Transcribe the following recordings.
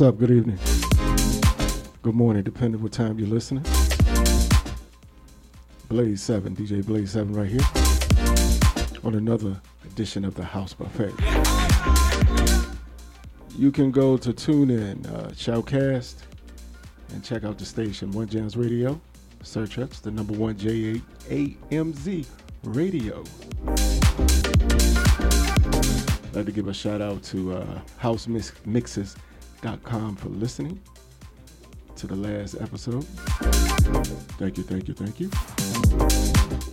What's up? Good evening. Good morning, depending what time you're listening. Blaze 7, DJ Blaze 7 right here on another edition of the House Buffet. You can go to TuneIn, uh, Shoutcast, and check out the station, 1Jamz Radio. Search us, the number one J8AMZ Radio. I'd like to give a shout out to uh, HouseMixes.com for listening to the last episode. Thank you, thank you, thank you.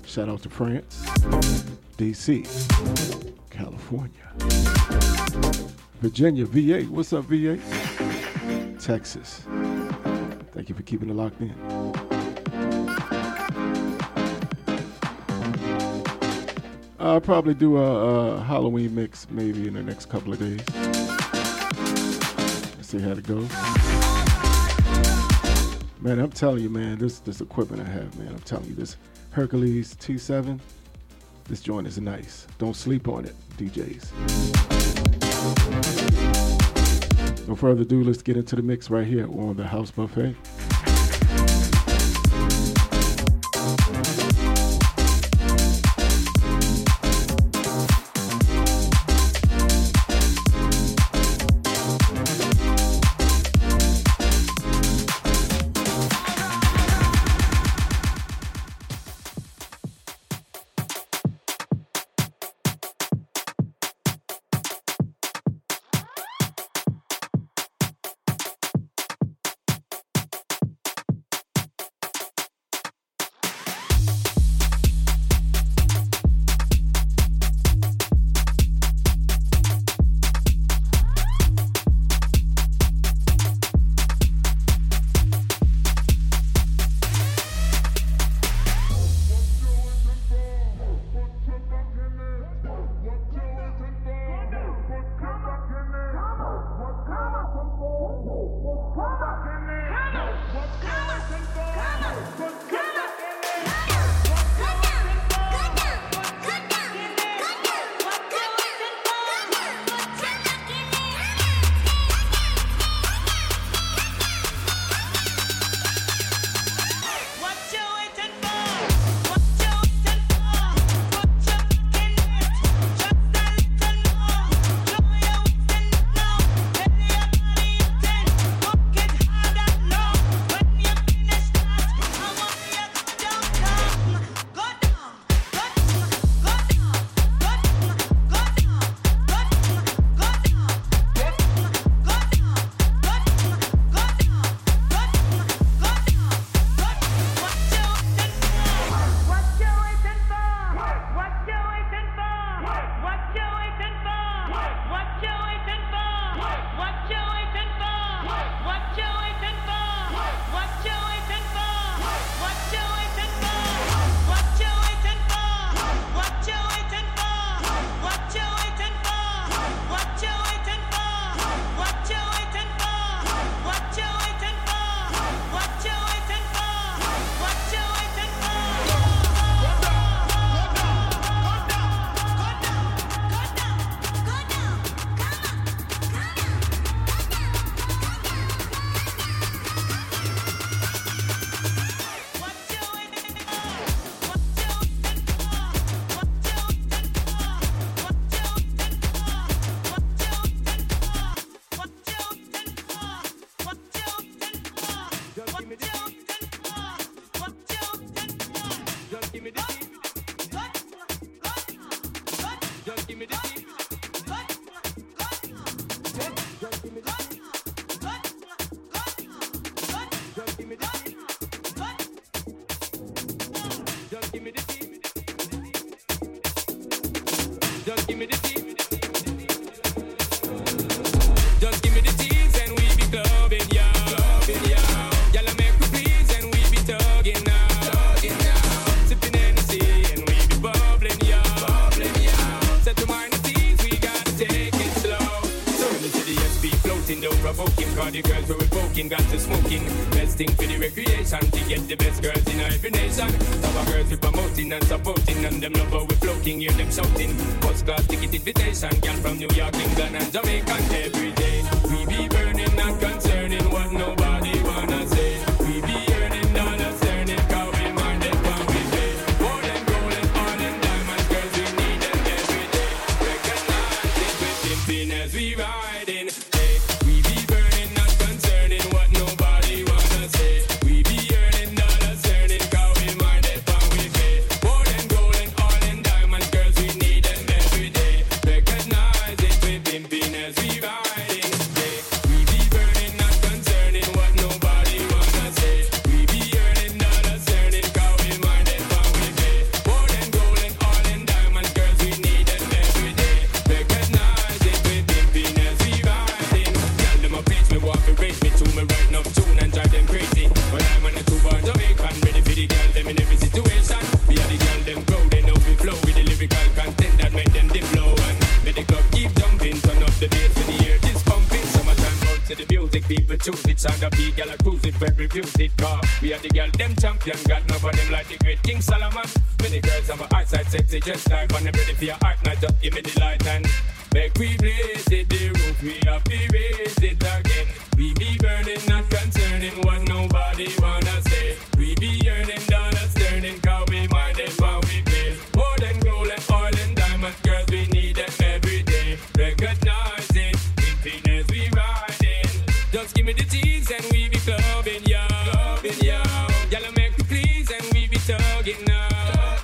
Shout out to France, DC, California, Virginia, VA. What's up, VA? Texas. Thank you for keeping it locked in. I'll probably do a, a Halloween mix maybe in the next couple of days. See how it goes. Man, I'm telling you, man, this this equipment I have, man, I'm telling you, this Hercules T7, this joint is nice. Don't sleep on it, DJs. No further ado, let's get into the mix right here on the House Buffet.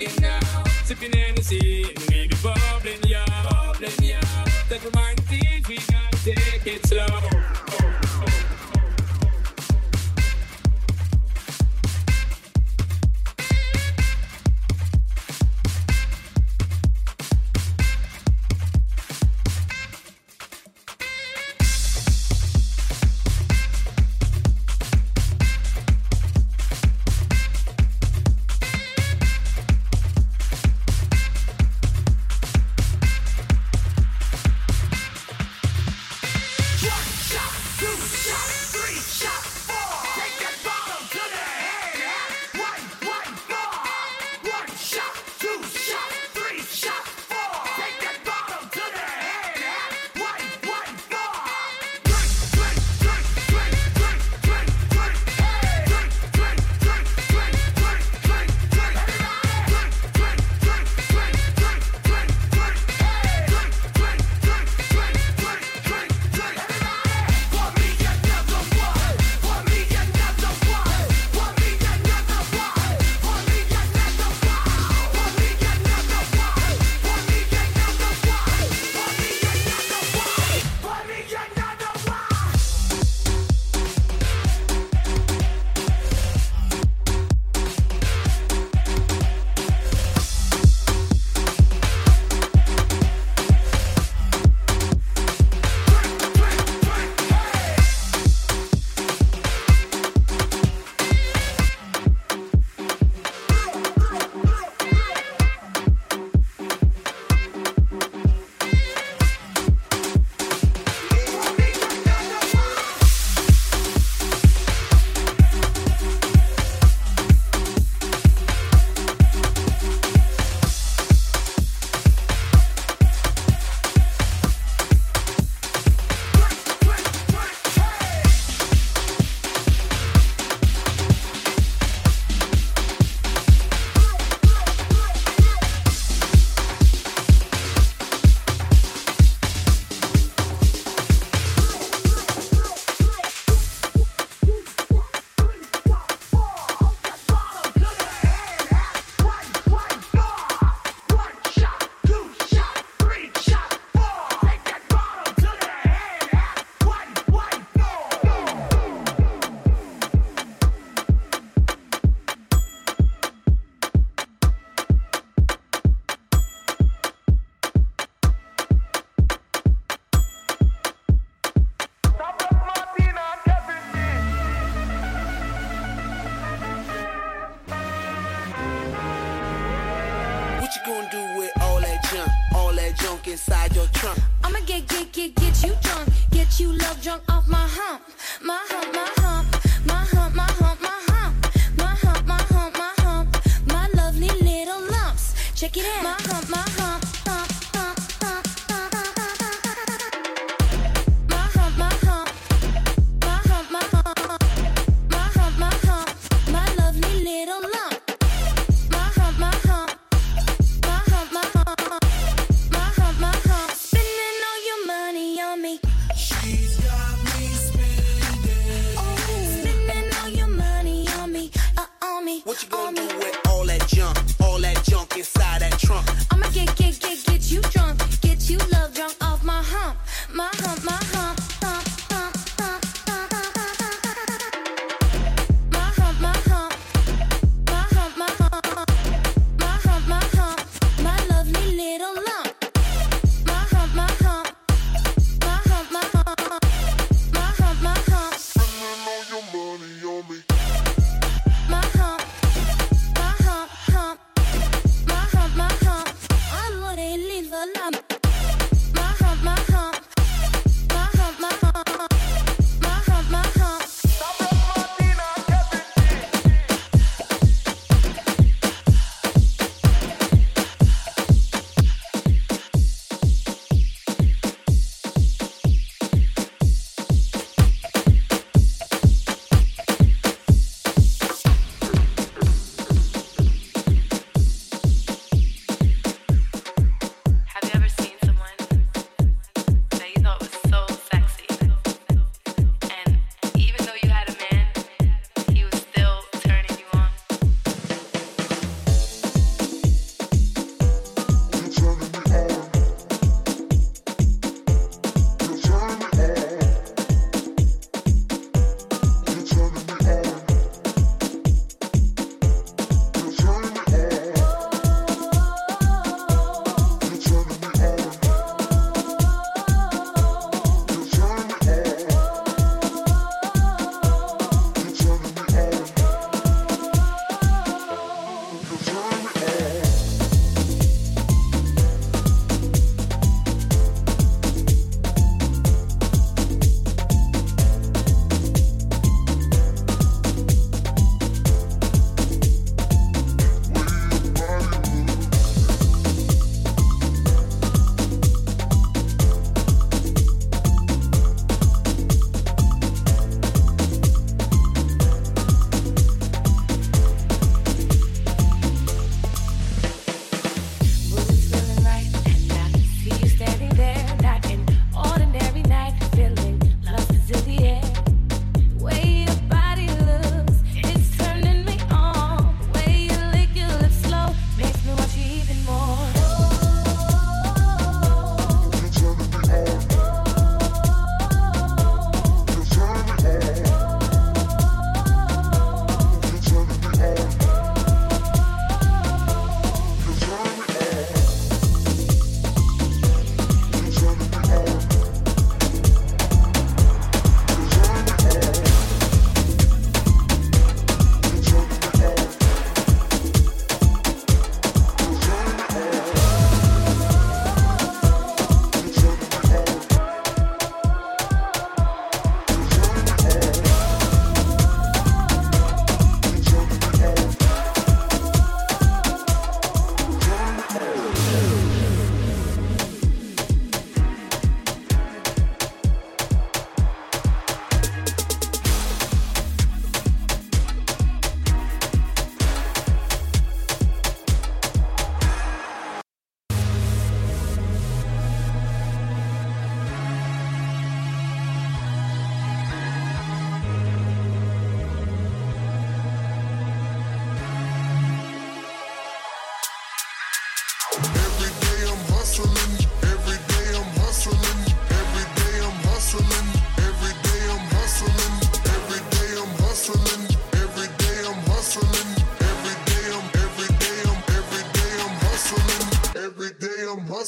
Tugging now. Sipping Hennessy and we be bubbling, yo. Bubbling, inside your trunk. I'ma get, get, get, get you drunk. Get you love drunk off my hump. My hump, my hump. My hump, my hump, my hump. My hump, my hump, my hump. My lovely little lumps. Check it out. My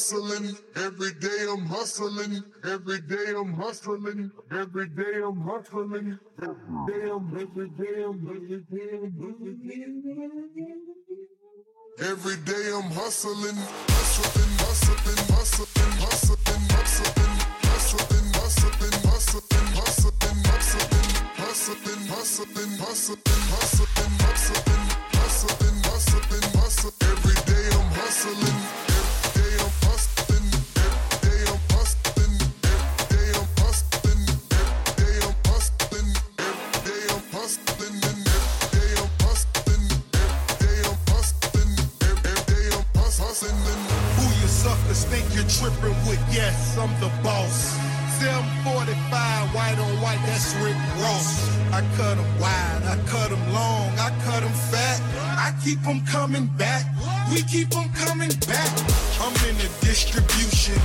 hustling. Every day I'm hustling. Every day I'm hustling. Every day I'm hustling. Every day I'm, every day I'm, hustling. Every day I'm hustling. Hustling, hustling, hustling, hustling, hustling, hustling, hustling, hustling, hustling, hustling, hustling, hustling, hustling, hustling, hustling, hustling, hustling, hustling. Every day I'm hustling. suckers think you're tripping with yes, I'm the boss. 745, white on white, that's Rick Ross. I cut them wide, I cut them long, I cut them fat. I keep them coming back, we keep them coming back. I'm in the distribution,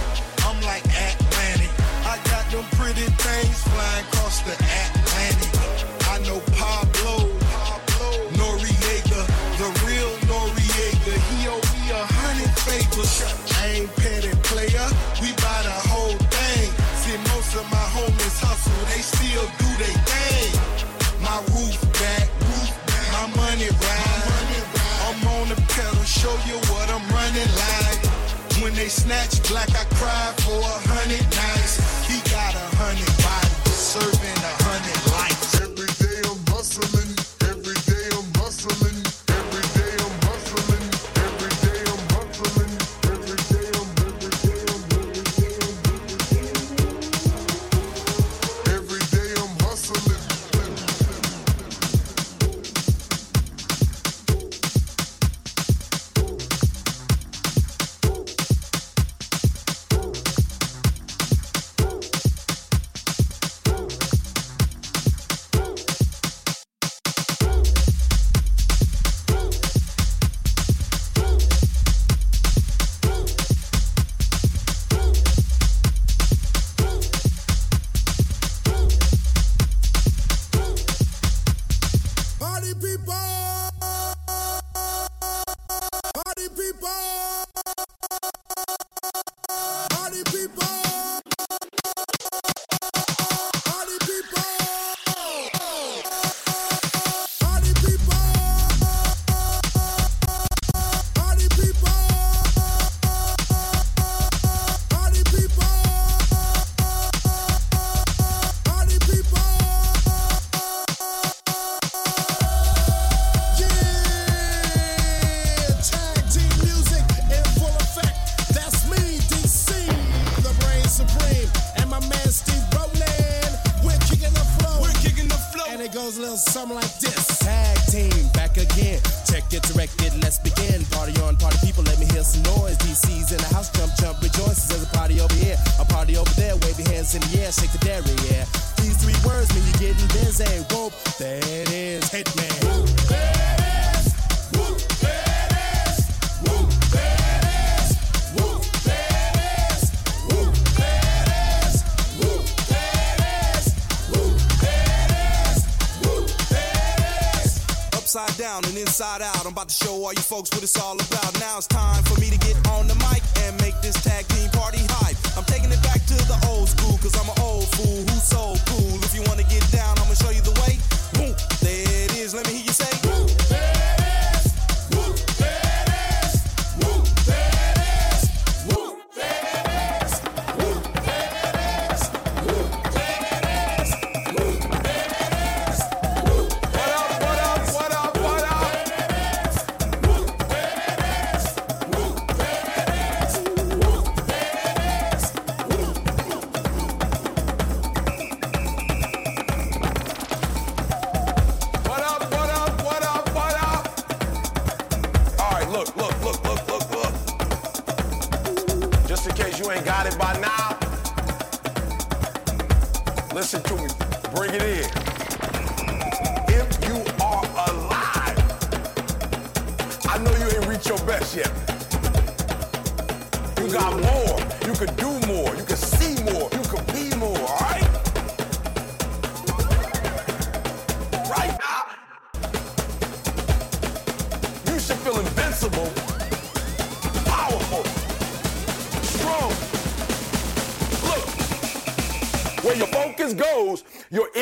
I'm like Atlantic. I got them pretty things flying across the Atlantic. they snatch black, I cry for a hundred. all you folks what it's all about.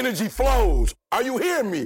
energy flows. Are you hearing me?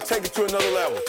gonna take it to another level.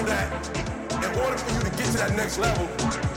know that in order for you to get to that next level,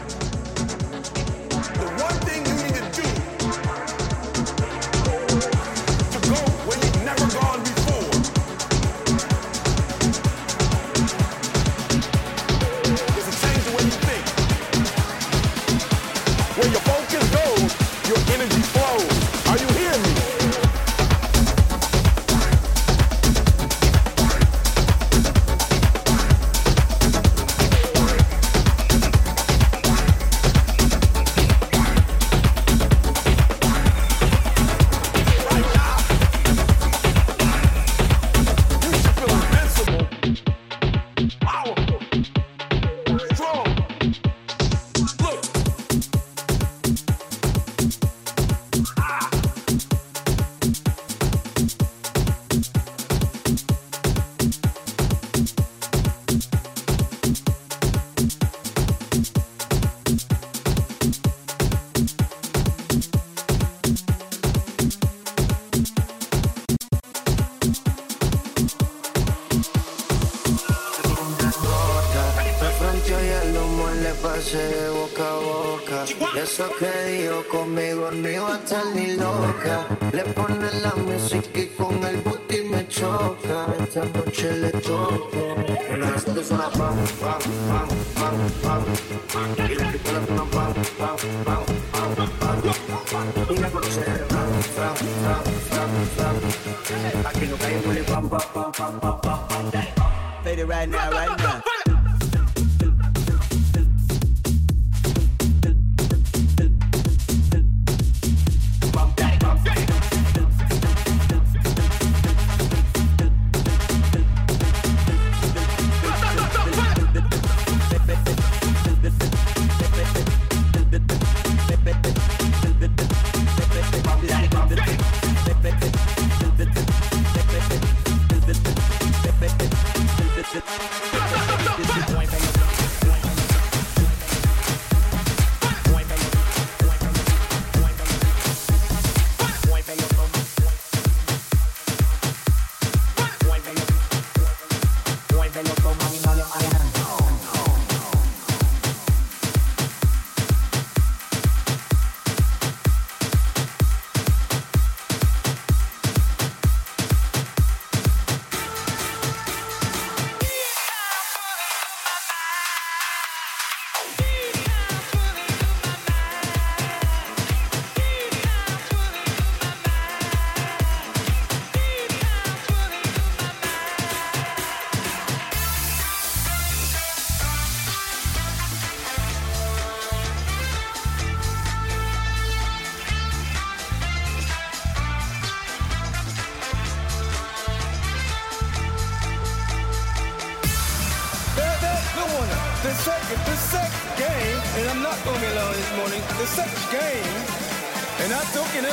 choca, esta noche le toco. Una canción que suena pam, pam, pam, pam, pam. Y la pistola suena pam, pam, pam, pam, pam. Tú ya conoces el ram, ram, ram, ram, ram. Aquí no cae, huele pam, pam, pam, pam, pam, pam. Baby, right now, right now.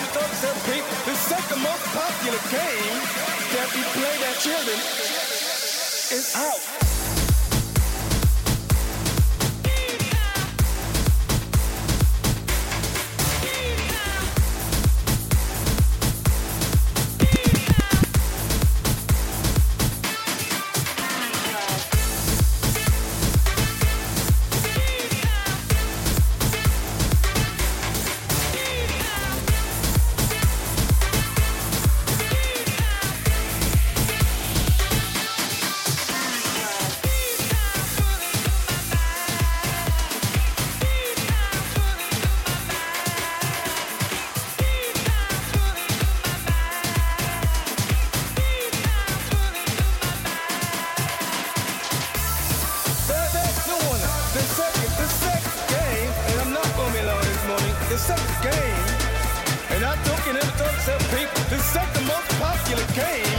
And said, Pete, the second most popular game that we played at children This people the most popular game.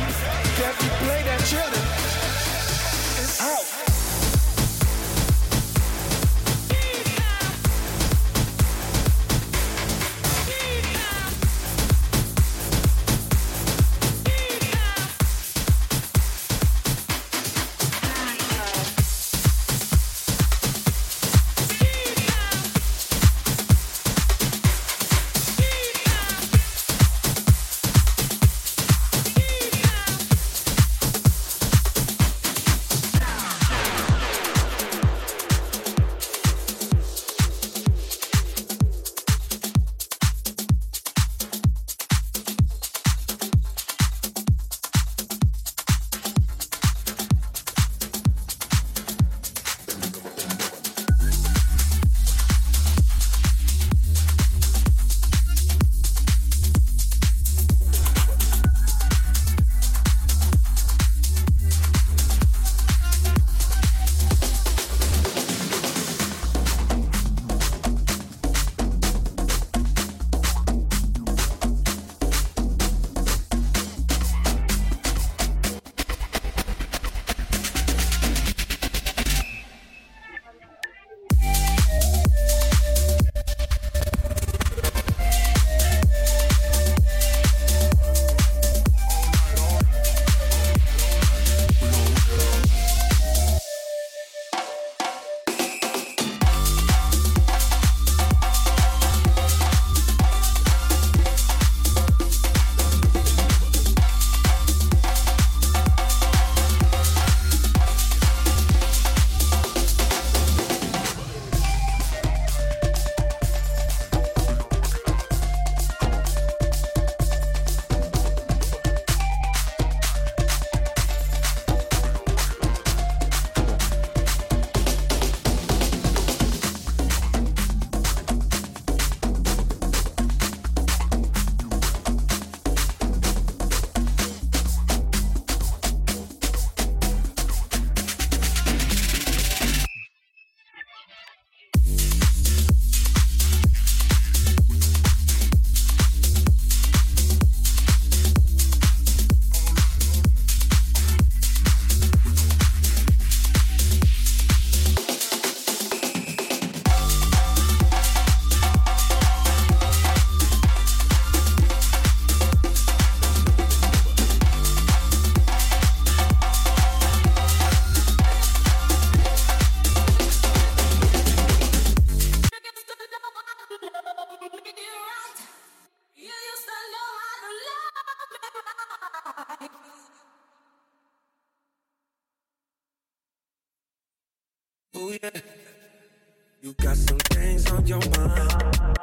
You got some things on your mind.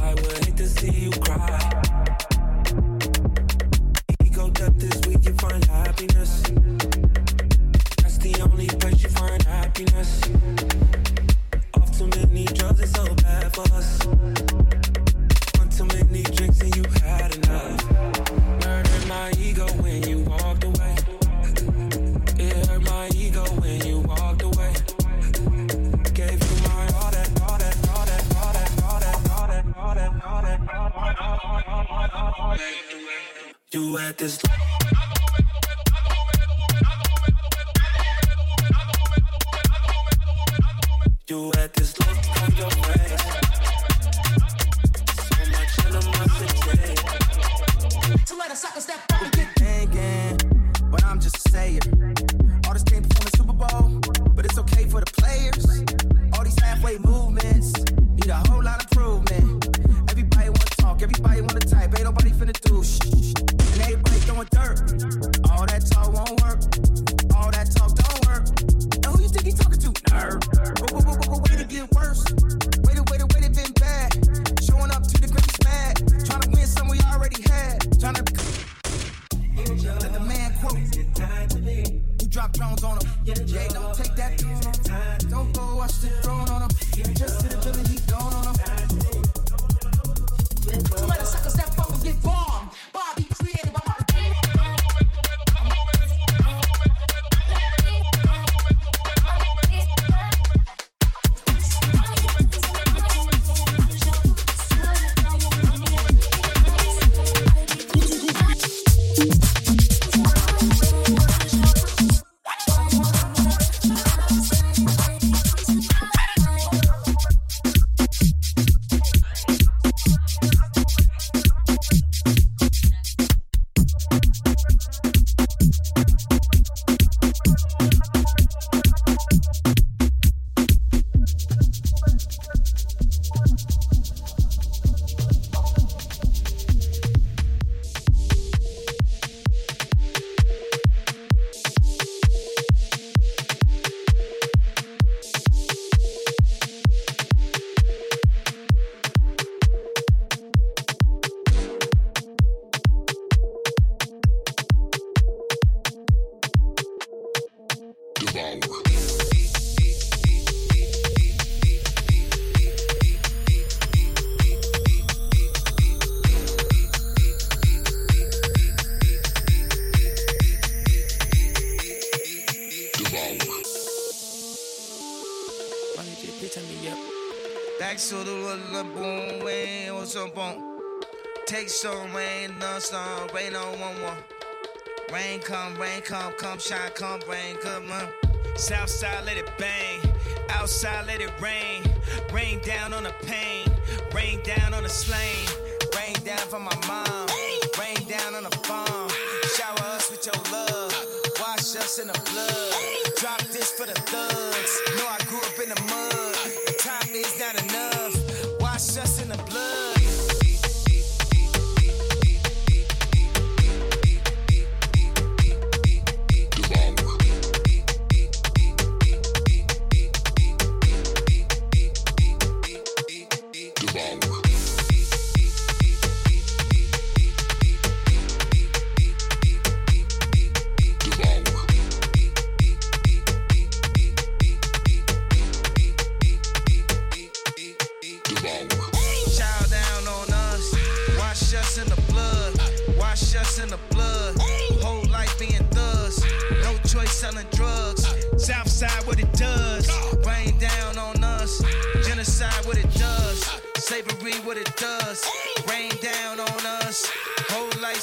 I would hate to see you cry. Ego death is where you find happiness. That's the only place you find happiness. Off too many drugs, it's so bad for us. One too many drinks, and you had enough. this Take some rain, none some rain on one one. Rain come, rain come, come shine, come rain, come on. South side let it bang, outside let it rain. Rain down on the pain, rain down on the slain, rain down for my mom, rain down on the farm. Shower us with your love, wash us in the blood. Drop this for the thugs.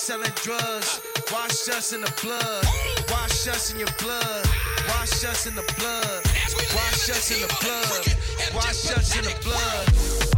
Selling drugs. Wash us in the blood. Wash us in your blood. Wash us in the blood. Wash us in the blood. Wash us in the blood.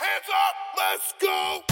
Hands up, let's go!